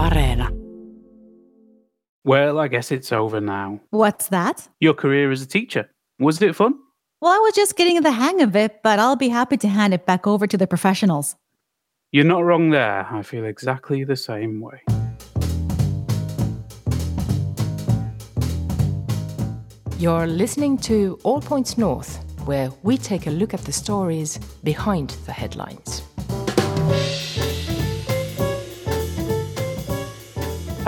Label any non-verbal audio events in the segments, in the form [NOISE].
Areena. Well, I guess it's over now. What's that? Your career as a teacher. Was it fun? Well, I was just getting the hang of it, but I'll be happy to hand it back over to the professionals. You're not wrong there. I feel exactly the same way. You're listening to All Points North, where we take a look at the stories behind the headlines.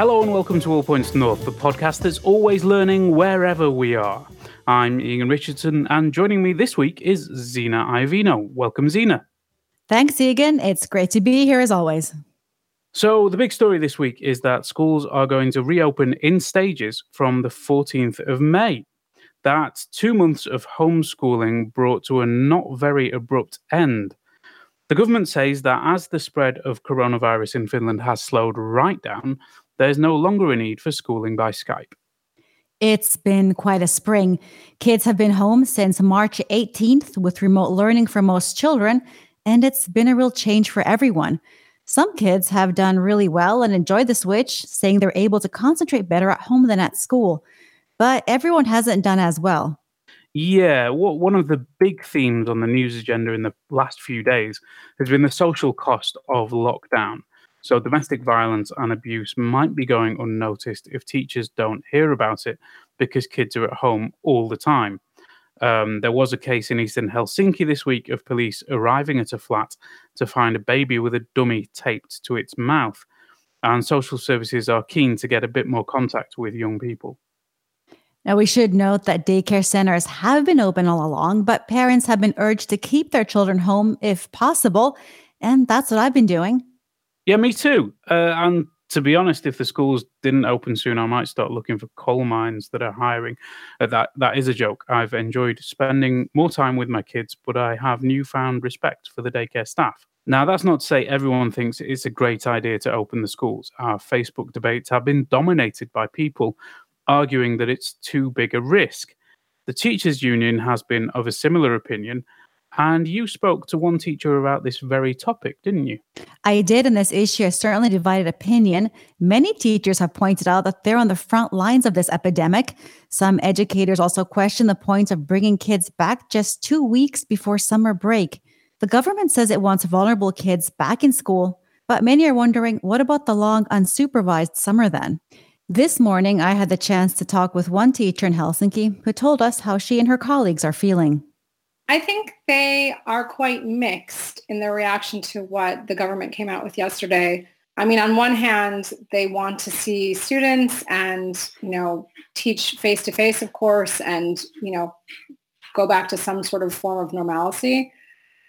Hello and welcome to All Points North, the podcast that's always learning wherever we are. I'm Egan Richardson, and joining me this week is Zena Iovino. Welcome, Zena. Thanks, Egan. It's great to be here as always. So, the big story this week is that schools are going to reopen in stages from the 14th of May. That two months of homeschooling brought to a not very abrupt end. The government says that as the spread of coronavirus in Finland has slowed right down, there's no longer a need for schooling by Skype. It's been quite a spring. Kids have been home since March 18th with remote learning for most children, and it's been a real change for everyone. Some kids have done really well and enjoyed the switch, saying they're able to concentrate better at home than at school. But everyone hasn't done as well. Yeah, one of the big themes on the news agenda in the last few days has been the social cost of lockdown. So, domestic violence and abuse might be going unnoticed if teachers don't hear about it because kids are at home all the time. Um, there was a case in eastern Helsinki this week of police arriving at a flat to find a baby with a dummy taped to its mouth. And social services are keen to get a bit more contact with young people. Now, we should note that daycare centers have been open all along, but parents have been urged to keep their children home if possible. And that's what I've been doing. Yeah, me too. Uh, and to be honest, if the schools didn't open soon, I might start looking for coal mines that are hiring. Uh, that that is a joke. I've enjoyed spending more time with my kids, but I have newfound respect for the daycare staff. Now, that's not to say everyone thinks it's a great idea to open the schools. Our Facebook debates have been dominated by people arguing that it's too big a risk. The teachers' union has been of a similar opinion and you spoke to one teacher about this very topic, didn't you? I did, and this issue has certainly divided opinion. Many teachers have pointed out that they're on the front lines of this epidemic. Some educators also question the point of bringing kids back just two weeks before summer break. The government says it wants vulnerable kids back in school, but many are wondering what about the long, unsupervised summer then? This morning, I had the chance to talk with one teacher in Helsinki who told us how she and her colleagues are feeling. I think they are quite mixed in their reaction to what the government came out with yesterday. I mean, on one hand, they want to see students and, you know, teach face to face, of course, and, you know, go back to some sort of form of normalcy.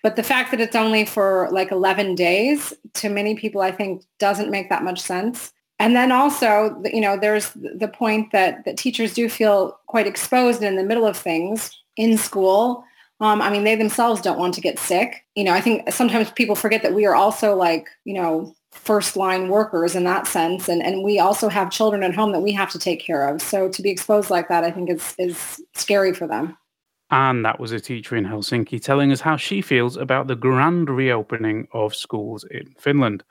But the fact that it's only for like 11 days to many people, I think doesn't make that much sense. And then also, you know, there's the point that, that teachers do feel quite exposed in the middle of things in school um, I mean, they themselves don't want to get sick. You know, I think sometimes people forget that we are also like, you know, first line workers in that sense. And, and we also have children at home that we have to take care of. So to be exposed like that, I think is, is scary for them. And that was a teacher in Helsinki telling us how she feels about the grand reopening of schools in Finland.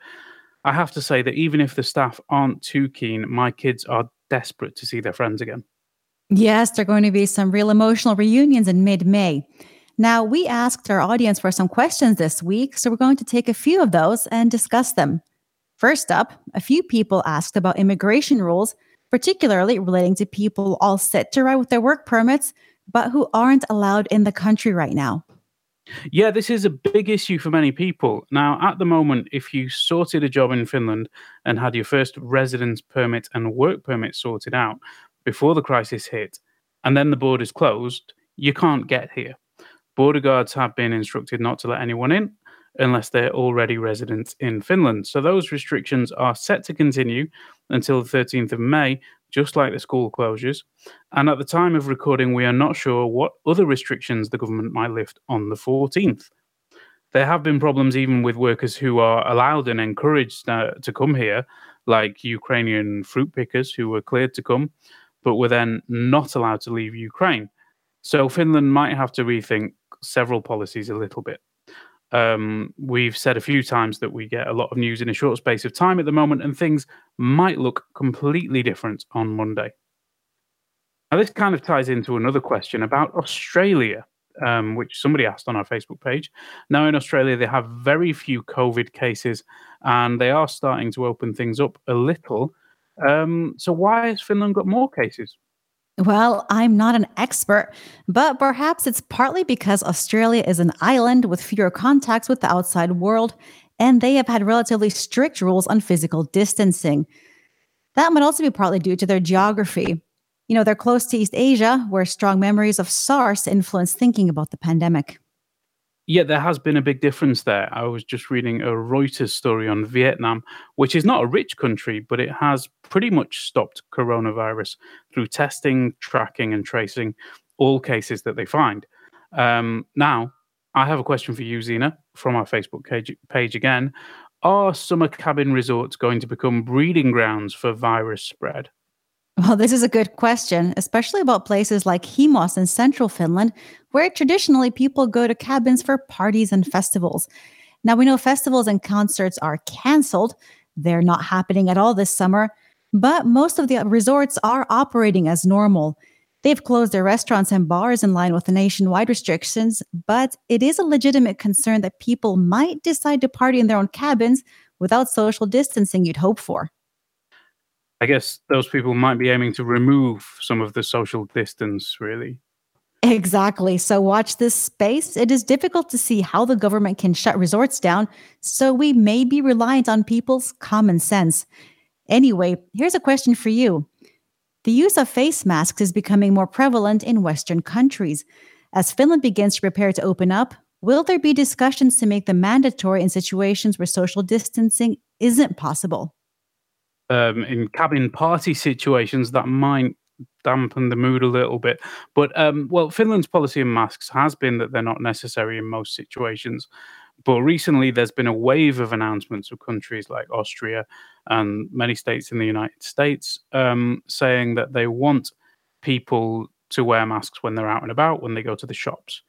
I have to say that even if the staff aren't too keen, my kids are desperate to see their friends again. Yes, there are going to be some real emotional reunions in mid May. Now, we asked our audience for some questions this week, so we're going to take a few of those and discuss them. First up, a few people asked about immigration rules, particularly relating to people all set to ride with their work permits, but who aren't allowed in the country right now. Yeah, this is a big issue for many people. Now, at the moment, if you sorted a job in Finland and had your first residence permit and work permit sorted out before the crisis hit, and then the borders closed, you can't get here. Border guards have been instructed not to let anyone in unless they're already residents in Finland. So those restrictions are set to continue until the 13th of May, just like the school closures. And at the time of recording, we are not sure what other restrictions the government might lift on the 14th. There have been problems even with workers who are allowed and encouraged uh, to come here, like Ukrainian fruit pickers who were cleared to come, but were then not allowed to leave Ukraine. So Finland might have to rethink several policies a little bit. Um, we've said a few times that we get a lot of news in a short space of time at the moment, and things might look completely different on Monday. Now, this kind of ties into another question about Australia, um, which somebody asked on our Facebook page. Now, in Australia, they have very few COVID cases, and they are starting to open things up a little. Um, so, why has Finland got more cases? Well, I'm not an expert, but perhaps it's partly because Australia is an island with fewer contacts with the outside world, and they have had relatively strict rules on physical distancing. That might also be partly due to their geography. You know, they're close to East Asia, where strong memories of SARS influenced thinking about the pandemic. Yeah, there has been a big difference there. I was just reading a Reuters story on Vietnam, which is not a rich country, but it has pretty much stopped coronavirus through testing, tracking, and tracing all cases that they find. Um, now, I have a question for you, Zena, from our Facebook page, page again. Are summer cabin resorts going to become breeding grounds for virus spread? Well, this is a good question, especially about places like Himos in central Finland, where traditionally people go to cabins for parties and festivals. Now, we know festivals and concerts are canceled. They're not happening at all this summer, but most of the resorts are operating as normal. They've closed their restaurants and bars in line with the nationwide restrictions, but it is a legitimate concern that people might decide to party in their own cabins without social distancing you'd hope for. I guess those people might be aiming to remove some of the social distance, really. Exactly. So watch this space. It is difficult to see how the government can shut resorts down, so we may be reliant on people's common sense. Anyway, here's a question for you. The use of face masks is becoming more prevalent in Western countries. As Finland begins to prepare to open up, will there be discussions to make them mandatory in situations where social distancing isn't possible? Um, in cabin party situations that might dampen the mood a little bit. But um, well, Finland's policy on masks has been that they're not necessary in most situations. But recently, there's been a wave of announcements of countries like Austria and many states in the United States um, saying that they want people to wear masks when they're out and about, when they go to the shops.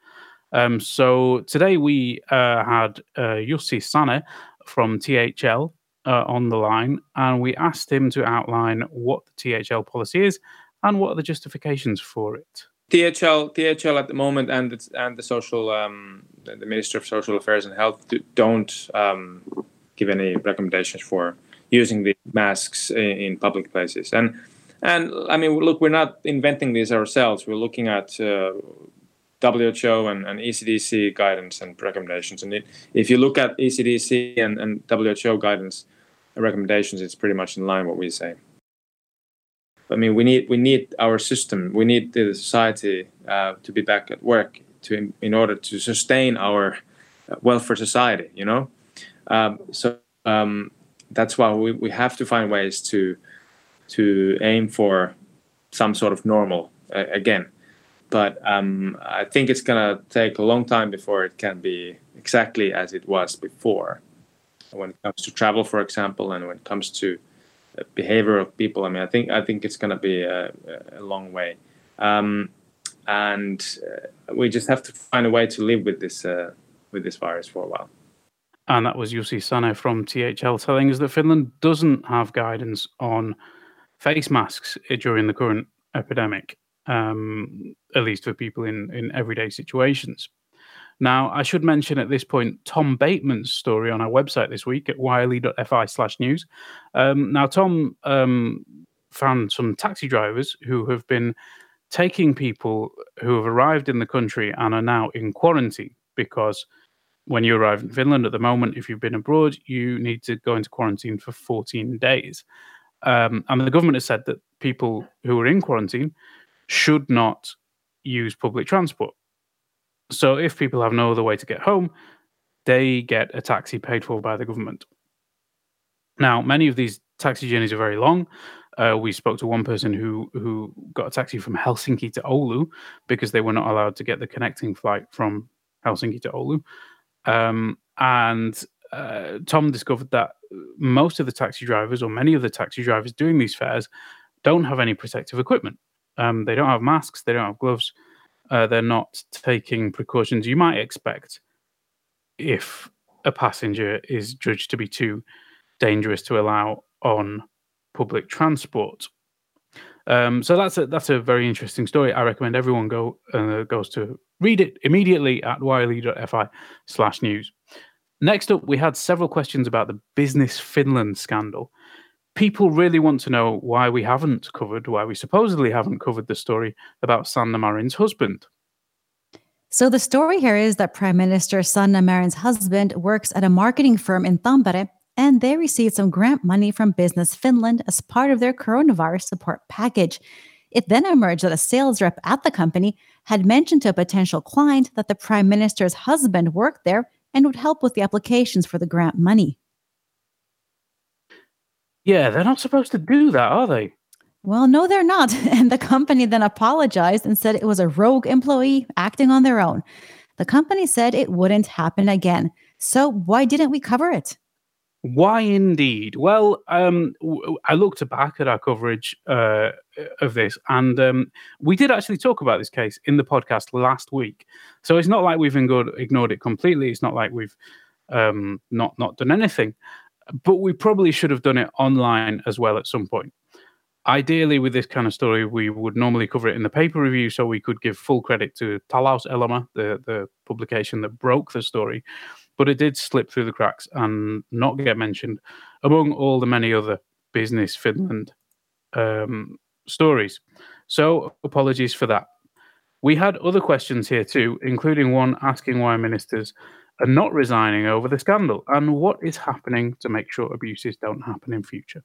Um, so today we uh, had uh, Jussi Sane from THL uh, on the line, and we asked him to outline what the THL policy is and what are the justifications for it. THL, THL at the moment, and the, and the social, um, the Minister of Social Affairs and Health don't um, give any recommendations for using the masks in, in, public places. And and I mean, look, we're not inventing these ourselves. We're looking at uh, WHO and, and, ECDC guidance and recommendations. And it, if you look at ECDC and, and WHO guidance, recommendations, it's pretty much in line what we say. I mean, we need we need our system, we need the society uh, to be back at work to in order to sustain our welfare society. You know, um, so um, that's why we, we have to find ways to to aim for some sort of normal uh, again. But um, I think it's gonna take a long time before it can be exactly as it was before when it comes to travel, for example, and when it comes to behavior of people. I mean, I think I think it's going to be a, a, long way, um, and uh, we just have to find a way to live with this uh, with this virus for a while. And that was Jussi Sane from THL telling us that Finland doesn't have guidance on face masks during the current epidemic, um, at least for people in, in everyday situations. Now, I should mention at this point Tom Bateman's story on our website this week at yle.fi slash news. Um, now, Tom um, found some taxi drivers who have been taking people who have arrived in the country and are now in quarantine because when you arrive in Finland at the moment, if you've been abroad, you need to go into quarantine for 14 days. Um, and the government has said that people who are in quarantine should not use public transport. So if people have no other way to get home, they get a taxi paid for by the government. Now, many of these taxi journeys are very long. Uh, we spoke to one person who who got a taxi from Helsinki to Oulu because they were not allowed to get the connecting flight from Helsinki to Oulu. Um, and uh, Tom discovered that most of the taxi drivers, or many of the taxi drivers doing these fares, don't have any protective equipment. Um, they don't have masks, they don't have gloves, uh, they're not taking precautions you might expect if a passenger is judged to be too dangerous to allow on public transport. Um, so that's a that's a very interesting story. I recommend everyone go uh, goes to read it immediately at yle.fi slash news. Next up, we had several questions about the Business Finland scandal. People really want to know why we haven't covered, why we supposedly haven't covered the story about Sanna Marin's husband. So the story here is that Prime Minister Sanna Marin's husband works at a marketing firm in Tampere and they received some grant money from Business Finland as part of their coronavirus support package. It then emerged that a sales rep at the company had mentioned to a potential client that the prime minister's husband worked there and would help with the applications for the grant money. Yeah, they're not supposed to do that, are they? Well, no, they're not. [LAUGHS] And the company then apologized and said it was a rogue employee acting on their own. The company said it wouldn't happen again. So, why didn't we cover it? Why indeed? Well, um, I looked back at our coverage uh, of this, and um, we did actually talk about this case in the podcast last week. So it's not like we've ignored, ignored it completely. It's not like we've um, not not done anything, but we probably should have done it online as well at some point. Ideally, with this kind of story, we would normally cover it in the paper review, so we could give full credit to Talouselämä, the the publication that broke the story but it did slip through the cracks and not get mentioned among all the many other Business Finland um, stories. So, apologies for that. We had other questions here too, including one asking why ministers are not resigning over the scandal and what is happening to make sure abuses don't happen in future.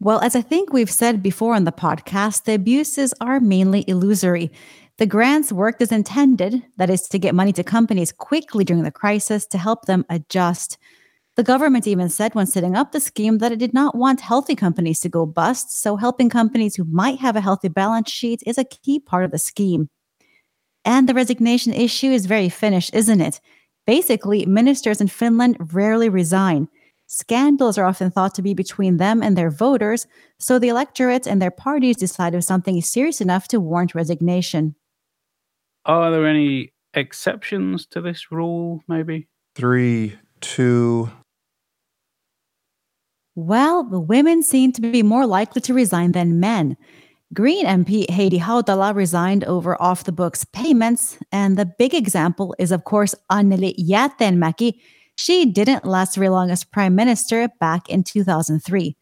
Well, as I think we've said before on the podcast, the abuses are mainly illusory. The grants worked as intended, that is, to get money to companies quickly during the crisis to help them adjust. The government even said when setting up the scheme that it did not want healthy companies to go bust, so helping companies who might have a healthy balance sheet is a key part of the scheme. And the resignation issue is very Finnish, isn't it? Basically, ministers in Finland rarely resign. Scandals are often thought to be between them and their voters, so the electorate and their parties decide if something is serious enough to warrant resignation. Are there any exceptions to this rule, maybe? Three, two. Well, the women seem to be more likely to resign than men. Green MP Heidi Hautala resigned over off the books payments, and the big example is, of course, Anneli Jäätteenmäki. She didn't last very long as prime minister back in 2003.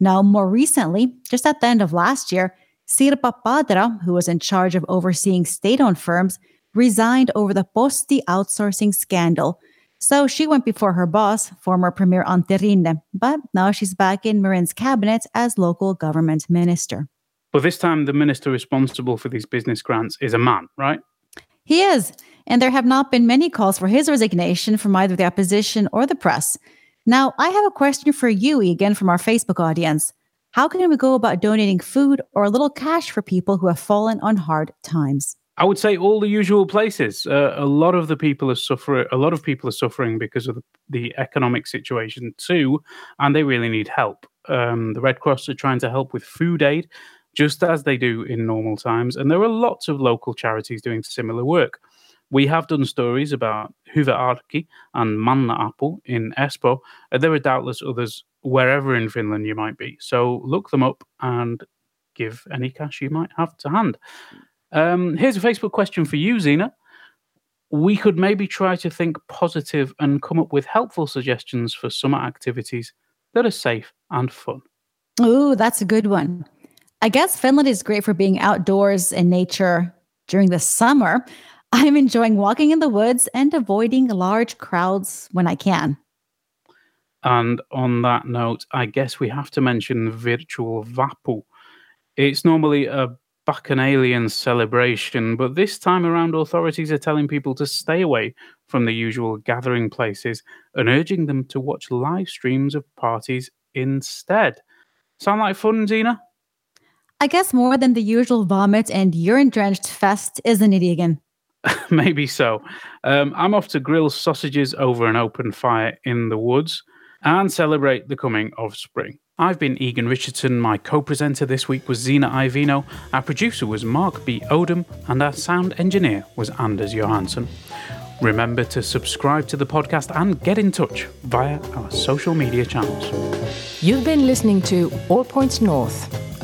Now, more recently, just at the end of last year, Sirpa Paatero, who was in charge of overseeing state owned firms, resigned over the Posti outsourcing scandal. So she went before her boss, former Premier Antti Rinne, but now she's back in Marin's cabinet as local government minister. But this time, the minister responsible for these business grants is a man, right? He is. And there have not been many calls for his resignation from either the opposition or the press. Now, I have a question for you, again, from our Facebook audience. How can we go about donating food or a little cash for people who have fallen on hard times? I would say all the usual places. Uh, a lot of the people are suffering. A lot of people are suffering because of the, the economic situation too, and they really need help. Um, the Red Cross are trying to help with food aid, just as they do in normal times, and there are lots of local charities doing similar work. We have done stories about Hyvä Arki and Manna Apple in Espoo. and there are doubtless others wherever in Finland you might be. So look them up and give any cash you might have to hand. Um, here's a Facebook question for you, Zena. We could maybe try to think positive and come up with helpful suggestions for summer activities that are safe and fun. Oh, that's a good one. I guess Finland is great for being outdoors in nature during the summer. I'm enjoying walking in the woods and avoiding large crowds when I can. And on that note, I guess we have to mention virtual Vappu. It's normally a bacchanalian celebration, but this time around, authorities are telling people to stay away from the usual gathering places and urging them to watch live streams of parties instead. Sound like fun, Zena? I guess more than the usual vomit and urine drenched fest, isn't it, Egan? Maybe so. Um, I'm off to grill sausages over an open fire in the woods and celebrate the coming of spring. I've been Egan Richardson. My co presenter this week was Zena Iovino. Our producer was Mark B. Odom, and our sound engineer was Anders Johansson. Remember to subscribe to the podcast and get in touch via our social media channels. You've been listening to All Points North,